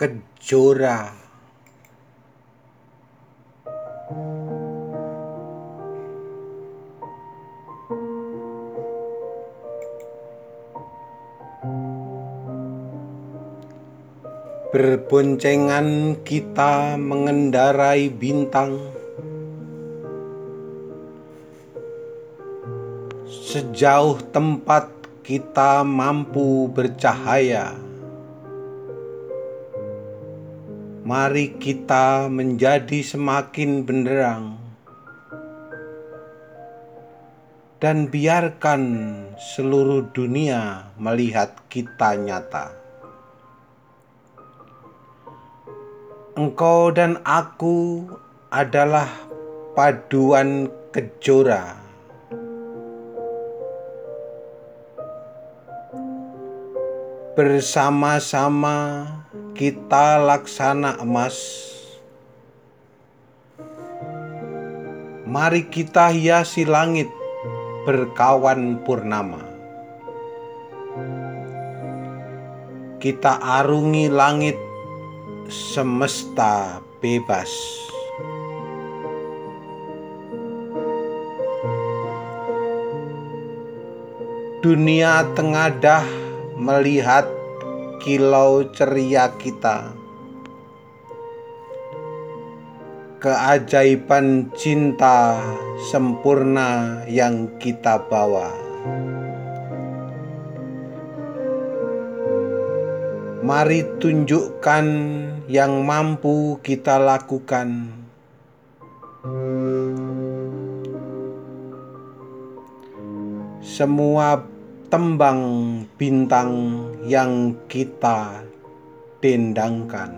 kejora. Berboncengan kita mengendarai bintang. Sejauh tempat kita mampu bercahaya Mari kita menjadi semakin benderang Dan biarkan seluruh dunia melihat kita nyata. Engkau dan aku adalah paduan kejora. Bersama-sama kita laksana emas Mari kita hiasi langit berkawan purnama Kita arungi langit semesta bebas. Dunia tengadah melihat kilau ceria kita. Keajaiban cinta sempurna yang kita bawa. Mari tunjukkan yang mampu kita lakukan. Semua tembang bintang yang kita dendangkan.